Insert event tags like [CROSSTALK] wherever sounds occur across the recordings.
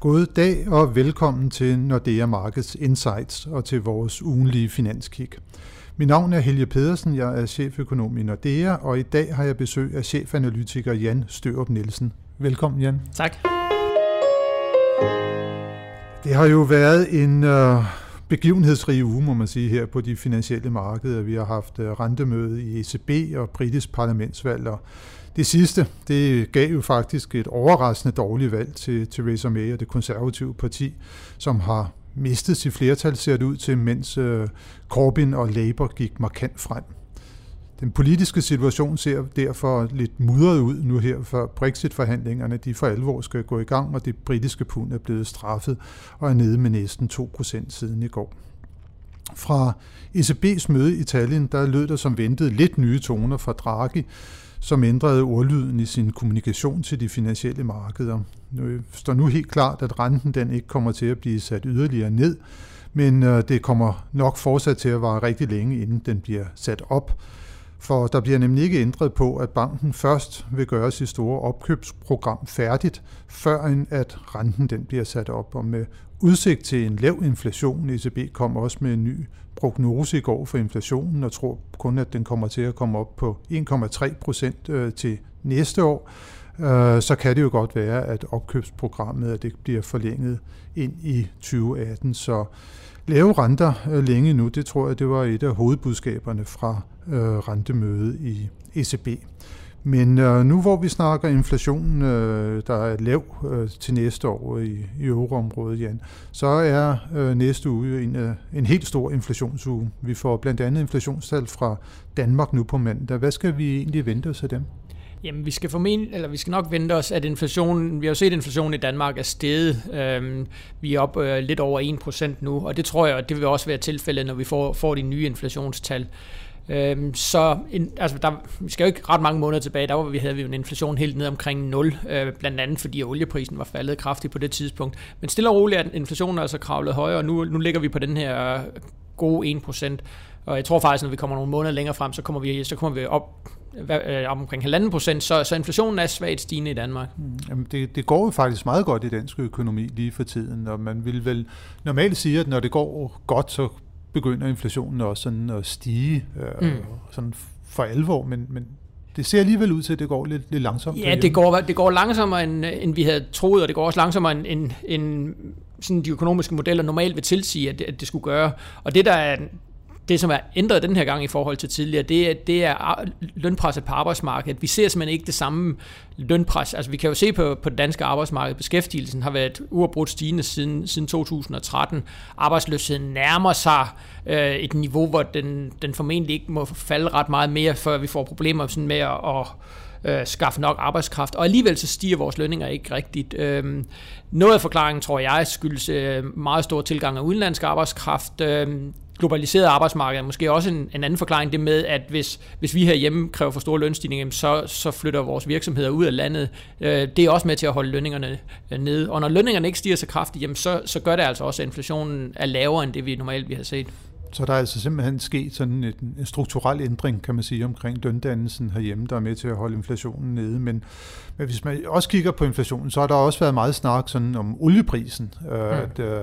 God dag og velkommen til Nordea Markets Insights og til vores ugenlige finanskig. Mit navn er Helge Pedersen, jeg er cheføkonom i Nordea, og i dag har jeg besøg af chefanalytiker Jan Størup Nielsen. Velkommen Jan. Tak. Det har jo været en uh, begivenhedsrige uge, må man sige, her på de finansielle markeder. Vi har haft øh, rentemøde i ECB og britisk parlamentsvalg, og det sidste, det gav jo faktisk et overraskende dårligt valg til Theresa May og det konservative parti, som har mistet sit flertal, ser det ud til, mens øh, Corbyn og Labour gik markant frem. Den politiske situation ser derfor lidt mudret ud nu her, for Brexit-forhandlingerne de for alvor skal gå i gang, og det britiske pund er blevet straffet og er nede med næsten 2% siden i går. Fra ECB's møde i Italien, der lød der som ventet lidt nye toner fra Draghi, som ændrede ordlyden i sin kommunikation til de finansielle markeder. Nu står nu helt klart, at renten den ikke kommer til at blive sat yderligere ned, men øh, det kommer nok fortsat til at vare rigtig længe, inden den bliver sat op. For der bliver nemlig ikke ændret på, at banken først vil gøre sit store opkøbsprogram færdigt, før end at renten den bliver sat op. Og med udsigt til en lav inflation, ECB kom også med en ny prognose i går for inflationen, og tror kun, at den kommer til at komme op på 1,3 procent øh, til næste år, øh, så kan det jo godt være, at opkøbsprogrammet at det bliver forlænget ind i 2018. Så lave renter øh, længe nu, det tror jeg, det var et af hovedbudskaberne fra øh, rentemødet i ECB. Men øh, nu hvor vi snakker inflationen, øh, der er lav øh, til næste år i, i euroområdet, Jan, så er øh, næste uge en, øh, en helt stor inflationsuge. Vi får blandt andet inflationstal fra Danmark nu på mandag. Hvad skal vi egentlig vente os af dem? Jamen, vi skal formen, eller vi skal nok vente os, at inflationen, vi har jo set, at inflationen i Danmark er steget. Øhm, vi er op øh, lidt over 1% nu, og det tror jeg, at det vil også være tilfældet, når vi får, får de nye inflationstal. Øhm, så en, altså der, vi skal jo ikke ret mange måneder tilbage, der var, vi havde vi jo en inflation helt ned omkring 0, øh, blandt andet fordi olieprisen var faldet kraftigt på det tidspunkt. Men stille og roligt er inflationen altså kravlet højere, og nu, nu ligger vi på den her gode 1%. Og jeg tror faktisk, når vi kommer nogle måneder længere frem, så kommer vi, så kommer vi op øh, omkring halvanden procent, så, så inflationen er svagt stigende i Danmark. Mm, jamen det, det går jo faktisk meget godt i dansk økonomi lige for tiden, og man vil vel normalt sige, at når det går godt, så begynder inflationen også sådan at stige øh, mm. sådan for alvor, men, men det ser alligevel ud til, at det går lidt, lidt langsomt. Ja, det går, det går langsommere, end, end vi havde troet, og det går også langsommere, end, end, end sådan de økonomiske modeller normalt vil tilsige, at det, at det skulle gøre. Og det, der er det, som er ændret den her gang i forhold til tidligere, det er, det er lønpresset på arbejdsmarkedet. Vi ser simpelthen ikke det samme lønpres. Altså vi kan jo se på, på det danske arbejdsmarked, beskæftigelsen har været uafbrudt stigende siden, siden 2013. Arbejdsløsheden nærmer sig øh, et niveau, hvor den, den formentlig ikke må falde ret meget mere, før vi får problemer sådan med at, at øh, skaffe nok arbejdskraft, og alligevel så stiger vores lønninger ikke rigtigt. Øh, noget af forklaringen, tror jeg, skyldes øh, meget stor tilgang af udenlandsk arbejdskraft. Øh, globaliseret arbejdsmarked er måske også en, en anden forklaring, det med, at hvis, hvis vi herhjemme kræver for store lønstigninger, så, så flytter vores virksomheder ud af landet. Øh, det er også med til at holde lønningerne øh, nede. Og når lønningerne ikke stiger så kraftigt, jamen så, så gør det altså også, at inflationen er lavere end det, vi normalt vi har set. Så der er altså simpelthen sket sådan en, en strukturel ændring, kan man sige, omkring løndannelsen herhjemme, der er med til at holde inflationen nede. Men, men hvis man også kigger på inflationen, så har der også været meget snak sådan om olieprisen. Øh, mm. at, øh,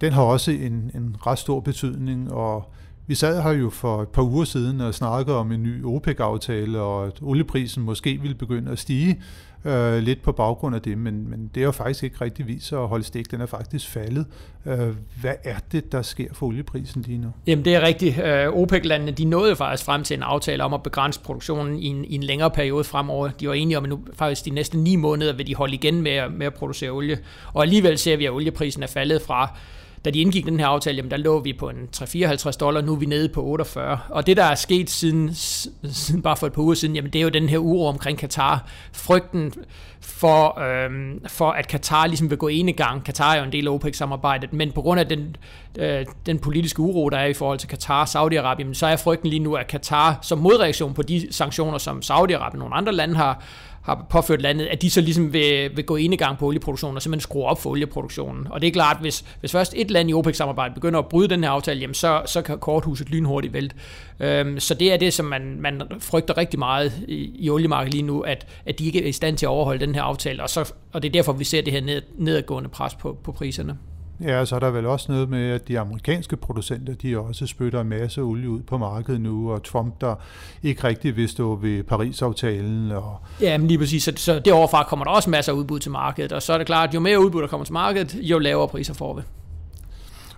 den har også en, en ret stor betydning, og vi sad her jo for et par uger siden og snakkede om en ny OPEC-aftale, og at olieprisen måske ville begynde at stige øh, lidt på baggrund af det, men, men det er jo faktisk ikke rigtig vist at holde stik. Den er faktisk faldet. Øh, hvad er det, der sker for olieprisen lige nu? Jamen det er rigtigt. Øh, OPEC-landene de nåede faktisk frem til en aftale om at begrænse produktionen i en, i en længere periode fremover. De var enige om, at nu faktisk de næste ni måneder vil de holde igen med, med at producere olie. Og alligevel ser vi, at olieprisen er faldet fra da de indgik den her aftale, jamen der lå vi på en 3-54 dollar, nu er vi nede på 48. Og det, der er sket siden, siden bare for et par uger siden, jamen det er jo den her uro omkring Katar. Frygten for, øhm, for at Katar ligesom vil gå ene gang. Katar er jo en del af OPEC-samarbejdet, men på grund af den, øh, den politiske uro, der er i forhold til Katar og Saudi-Arabien, så er frygten lige nu, at Katar som modreaktion på de sanktioner, som Saudi-Arabien og nogle andre lande har, har påført landet, at de så ligesom vil, vil gå ind i gang på olieproduktionen og simpelthen skrue op for olieproduktionen. Og det er klart, hvis, hvis først et land i OPEC-samarbejdet begynder at bryde den her aftale, jamen så, så kan korthuset lynhurtigt vælte. Øhm, så det er det, som man, man frygter rigtig meget i, i oliemarkedet lige nu, at, at de ikke er i stand til at overholde den her aftale, og, så, og det er derfor, vi ser det her ned, nedadgående pres på, på priserne. Ja, så er der vel også noget med, at de amerikanske producenter, de også spytter en masse olie ud på markedet nu, og Trump, der ikke rigtig vil stå ved Paris-aftalen. Og... Ja, men lige præcis. Så, så det overfra kommer der også masser af udbud til markedet, og så er det klart, at jo mere udbud, der kommer til markedet, jo lavere priser får vi.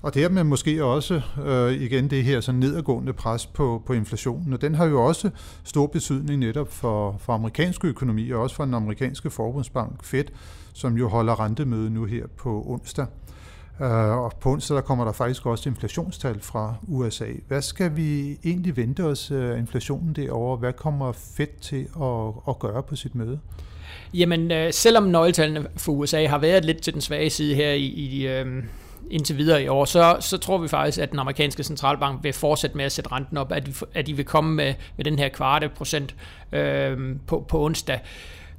Og dermed måske også øh, igen det her sådan nedadgående pres på, på inflationen, og den har jo også stor betydning netop for, for amerikansk økonomi, og også for den amerikanske forbundsbank Fed, som jo holder rentemøde nu her på onsdag. Øh, og på onsdag der kommer der faktisk også inflationstal fra USA. Hvad skal vi egentlig vente os af inflationen derovre? Hvad kommer Fed til at, at gøre på sit møde? Jamen, øh, selvom nøgletallene for USA har været lidt til den svage side her i, i øh, indtil videre i år, så, så tror vi faktisk, at den amerikanske centralbank vil fortsætte med at sætte renten op, at de, at de vil komme med, med den her kvarte procent øh, på, på onsdag.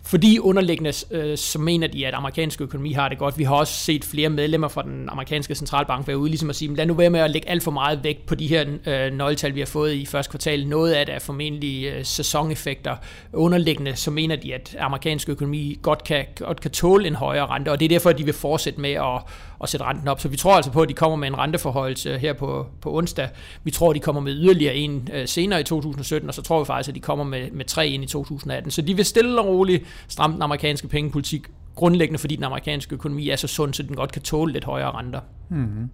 Fordi underliggende, øh, så mener de, at amerikansk økonomi har det godt. Vi har også set flere medlemmer fra den amerikanske centralbank være ude ligesom at sige, lad nu være med at lægge alt for meget vægt på de her øh, nøgletal, vi har fået i første kvartal. Noget af det er formentlig øh, sæsoneffekter. Underliggende, så mener de, at amerikansk økonomi godt kan, godt kan tåle en højere rente, og det er derfor, at de vil fortsætte med at at sætte renten op. Så vi tror altså på, at de kommer med en renteforhøjelse her på, på onsdag. Vi tror, at de kommer med yderligere en øh, senere i 2017, og så tror vi faktisk, at de kommer med, med tre ind i 2018. Så de vil stille og roligt stramme den amerikanske pengepolitik, grundlæggende fordi den amerikanske økonomi er så sund, så den godt kan tåle lidt højere renter. Mm-hmm.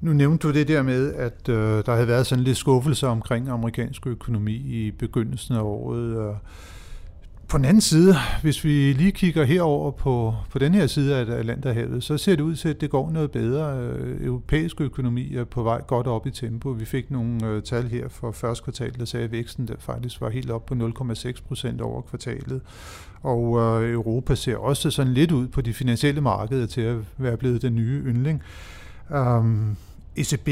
Nu nævnte du det der med, at øh, der havde været sådan lidt skuffelse omkring amerikansk økonomi i begyndelsen af året. Øh, på den anden side, hvis vi lige kigger herover på, på den her side af Atlanterhavet, så ser det ud til, at det går noget bedre. Øh, Europæiske økonomi er på vej godt op i tempo. Vi fik nogle øh, tal her for første kvartal, der sagde, at væksten der faktisk var helt op på 0,6 procent over kvartalet. Og øh, Europa ser også sådan lidt ud på de finansielle markeder til at være blevet den nye yndling. Øhm, um, ECB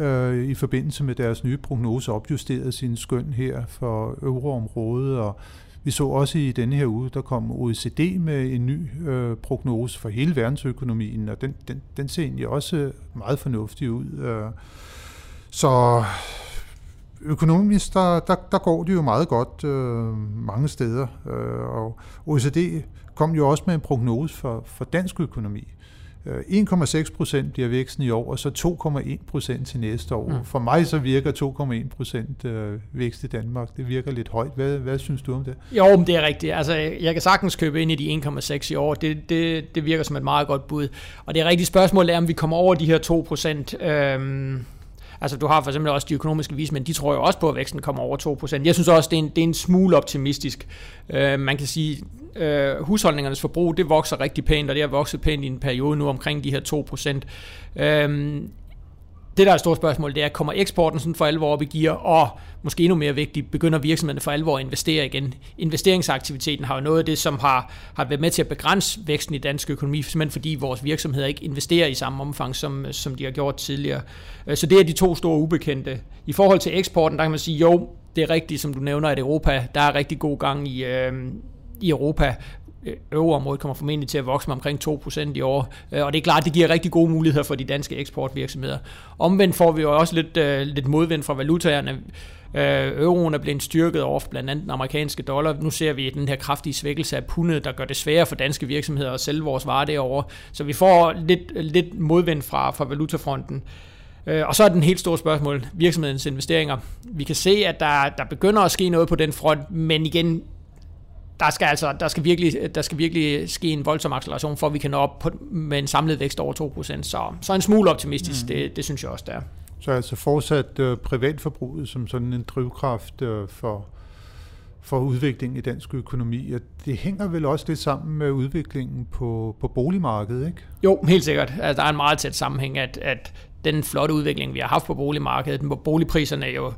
øh, i forbindelse med deres nye prognose opjusterede sin skøn her for euroområdet, og vi så også i denne her uge, der kom OECD med en ny øh, prognose for hele verdensøkonomien, og den, den, den ser egentlig også meget fornuftig ud. Øh. Så økonomisk, der, der, der går det jo meget godt øh, mange steder, øh, og OECD kom jo også med en prognose for, for dansk økonomi. 1,6 øh, procent bliver væksten i år, og så 2,1 procent til næste år. Mm. For mig så virker 2,1 procent øh, vækst i Danmark, det virker lidt højt. Hvad, hvad synes du om det? Jo, men det er rigtigt. Altså, jeg kan sagtens købe ind i de 1,6 i år. Det, det, det virker som et meget godt bud. Og det er rigtigt spørgsmål er, om vi kommer over de her 2 procent. Øhm Altså du har for eksempel også de økonomiske vismænd, de tror jo også på, at væksten kommer over 2%. Jeg synes også, det er en, det er en smule optimistisk. Øh, man kan sige, øh, husholdningernes forbrug, det vokser rigtig pænt, og det har vokset pænt i en periode nu omkring de her 2%. Øh, det, der er et stort spørgsmål, det er, kommer eksporten sådan for alvor op i gear, og måske endnu mere vigtigt, begynder virksomhederne for alvor at investere igen. Investeringsaktiviteten har jo noget af det, som har, har været med til at begrænse væksten i dansk økonomi, simpelthen fordi vores virksomheder ikke investerer i samme omfang, som, som de har gjort tidligere. Øh, så det er de to store ubekendte. I forhold til eksporten, der kan man sige, jo, det er rigtigt, som du nævner, at Europa, der er rigtig god gang i, øh, i Europa. Øh, Øvreområdet kommer formentlig til at vokse med omkring 2% i år, øh, og det er klart, det giver rigtig gode muligheder for de danske eksportvirksomheder. Omvendt får vi jo også lidt, øh, lidt modvind fra valutaerne. Euroen er blevet styrket over blandt andet den amerikanske dollar. Nu ser vi den her kraftige svækkelse af pundet, der gør det sværere for danske virksomheder at sælge vores varer derovre. Så vi får lidt, lidt modvind fra, fra valutafronten. Og så er den helt store spørgsmål, virksomhedens investeringer. Vi kan se, at der, der begynder at ske noget på den front, men igen, der skal altså der skal virkelig, der skal virkelig ske en voldsom acceleration, for at vi kan nå op på, med en samlet vækst over 2%. Så, så en smule optimistisk, mm. det, det synes jeg også, der er. Så altså fortsat uh, privatforbruget som sådan en drivkraft uh, for, for udviklingen i dansk økonomi. Og det hænger vel også lidt sammen med udviklingen på, på boligmarkedet, ikke? Jo, helt sikkert. Altså, der er en meget tæt sammenhæng, at, at den flotte udvikling, vi har haft på boligmarkedet, hvor boligpriserne jo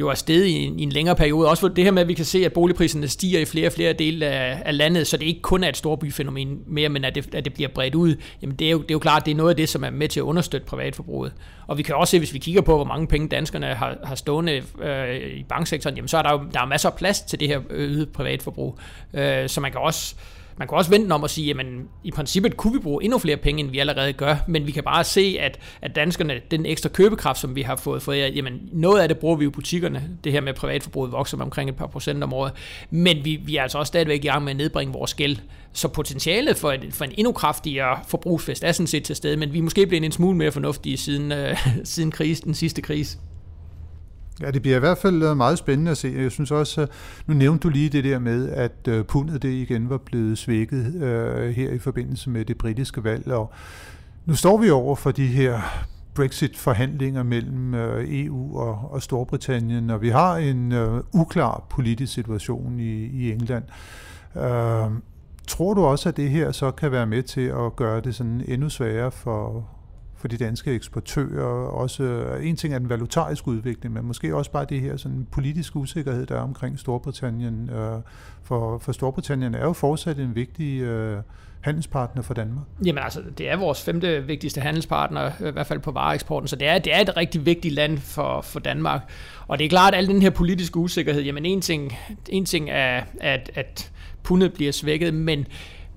jo er steget i en, i en længere periode. Også det her med, at vi kan se, at boligpriserne stiger i flere og flere dele af, af landet, så det ikke kun er et storbyfænomen mere, men at det, at det bliver bredt ud. Jamen det er, jo, det er jo klart, det er noget af det, som er med til at understøtte privatforbruget. Og vi kan også se, hvis vi kigger på, hvor mange penge danskerne har, har stående øh, i banksektoren, jamen så er der jo der er masser af plads til det her øget privatforbrug. Øh, så man kan også man kunne også vente om at sige, at i princippet kunne vi bruge endnu flere penge, end vi allerede gør, men vi kan bare se, at, at danskerne, den ekstra købekraft, som vi har fået for jamen noget af det bruger vi jo i butikkerne. Det her med privatforbruget vokser med omkring et par procent om året. Men vi, vi er altså også stadigvæk i gang med at nedbringe vores gæld. Så potentialet for, et, for en endnu kraftigere forbrugsfest er sådan set til stede, men vi er måske blevet en smule mere fornuftige siden, øh, [LAUGHS] siden krisen, den sidste krise. Ja, det bliver i hvert fald øh, meget spændende at se. Jeg synes også, øh, nu nævnte du lige det der med, at øh, pundet det igen var blevet svækket øh, her i forbindelse med det britiske valg, og nu står vi over for de her Brexit-forhandlinger mellem EU og, og Storbritannien, og vi har en øh, uklar politisk situation i, i England. Øh, tror du også, at det her så kan være med til at gøre det sådan endnu sværere for, for de danske eksportører. Også øh, en ting er den valutariske udvikling, men måske også bare det her sådan politiske usikkerhed, der er omkring Storbritannien. Øh, for, for Storbritannien er jo fortsat en vigtig øh, handelspartner for Danmark. Jamen altså, det er vores femte vigtigste handelspartner, i hvert fald på vareeksporten, så det er, det er et rigtig vigtigt land for, for Danmark. Og det er klart, at al den her politiske usikkerhed, jamen en ting, en ting er, at, at pundet bliver svækket, men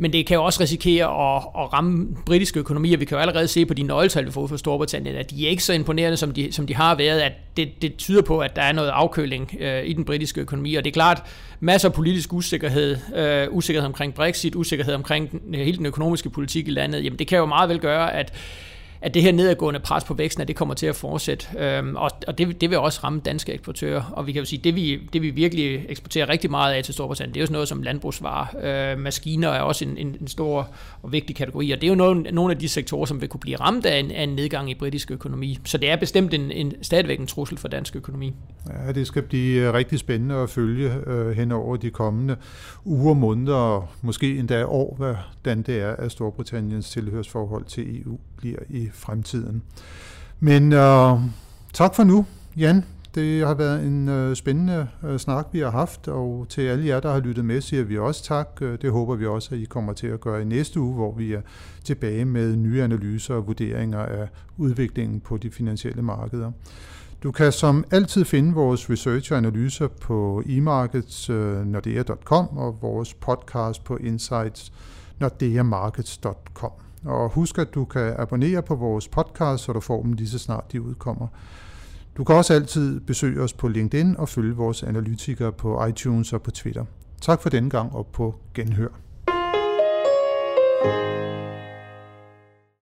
men det kan jo også risikere at, at ramme britiske økonomier. Vi kan jo allerede se på de nøgletal, vi får fra Storbritannien, at de er ikke så imponerende, som de, som de har været, at det, det tyder på, at der er noget afkøling øh, i den britiske økonomi. Og det er klart, masser af politisk usikkerhed, øh, usikkerhed omkring Brexit, usikkerhed omkring den, øh, hele den økonomiske politik i landet, jamen det kan jo meget vel gøre, at at det her nedadgående pres på væksten, at det kommer til at fortsætte. Øhm, og og det, det vil også ramme danske eksportører. Og vi kan jo sige, det vi, det vi virkelig eksporterer rigtig meget af til Storbritannien, det er jo sådan noget som landbrugsvarer. Øh, maskiner er også en, en, en stor og vigtig kategori, og det er jo nogle, nogle af de sektorer, som vil kunne blive ramt af en, af en nedgang i britisk økonomi. Så det er bestemt en, en, stadigvæk en trussel for dansk økonomi. Ja, det skal blive øh, rigtig spændende at følge øh, hen over de kommende uger, måneder og måske endda år, hvordan det er, at Storbritanniens tilhørsforhold til EU bliver i fremtiden. Men øh, tak for nu, Jan. Det har været en øh, spændende øh, snak, vi har haft, og til alle jer, der har lyttet med, siger vi også tak. Øh, det håber vi også, at I kommer til at gøre i næste uge, hvor vi er tilbage med nye analyser og vurderinger af udviklingen på de finansielle markeder. Du kan som altid finde vores research og analyser på emarketsnordea.com øh, og vores podcast på insights.nordeamarkets.com. Og husk, at du kan abonnere på vores podcast, så du får dem lige så snart de udkommer. Du kan også altid besøge os på LinkedIn og følge vores analytikere på iTunes og på Twitter. Tak for denne gang og på genhør.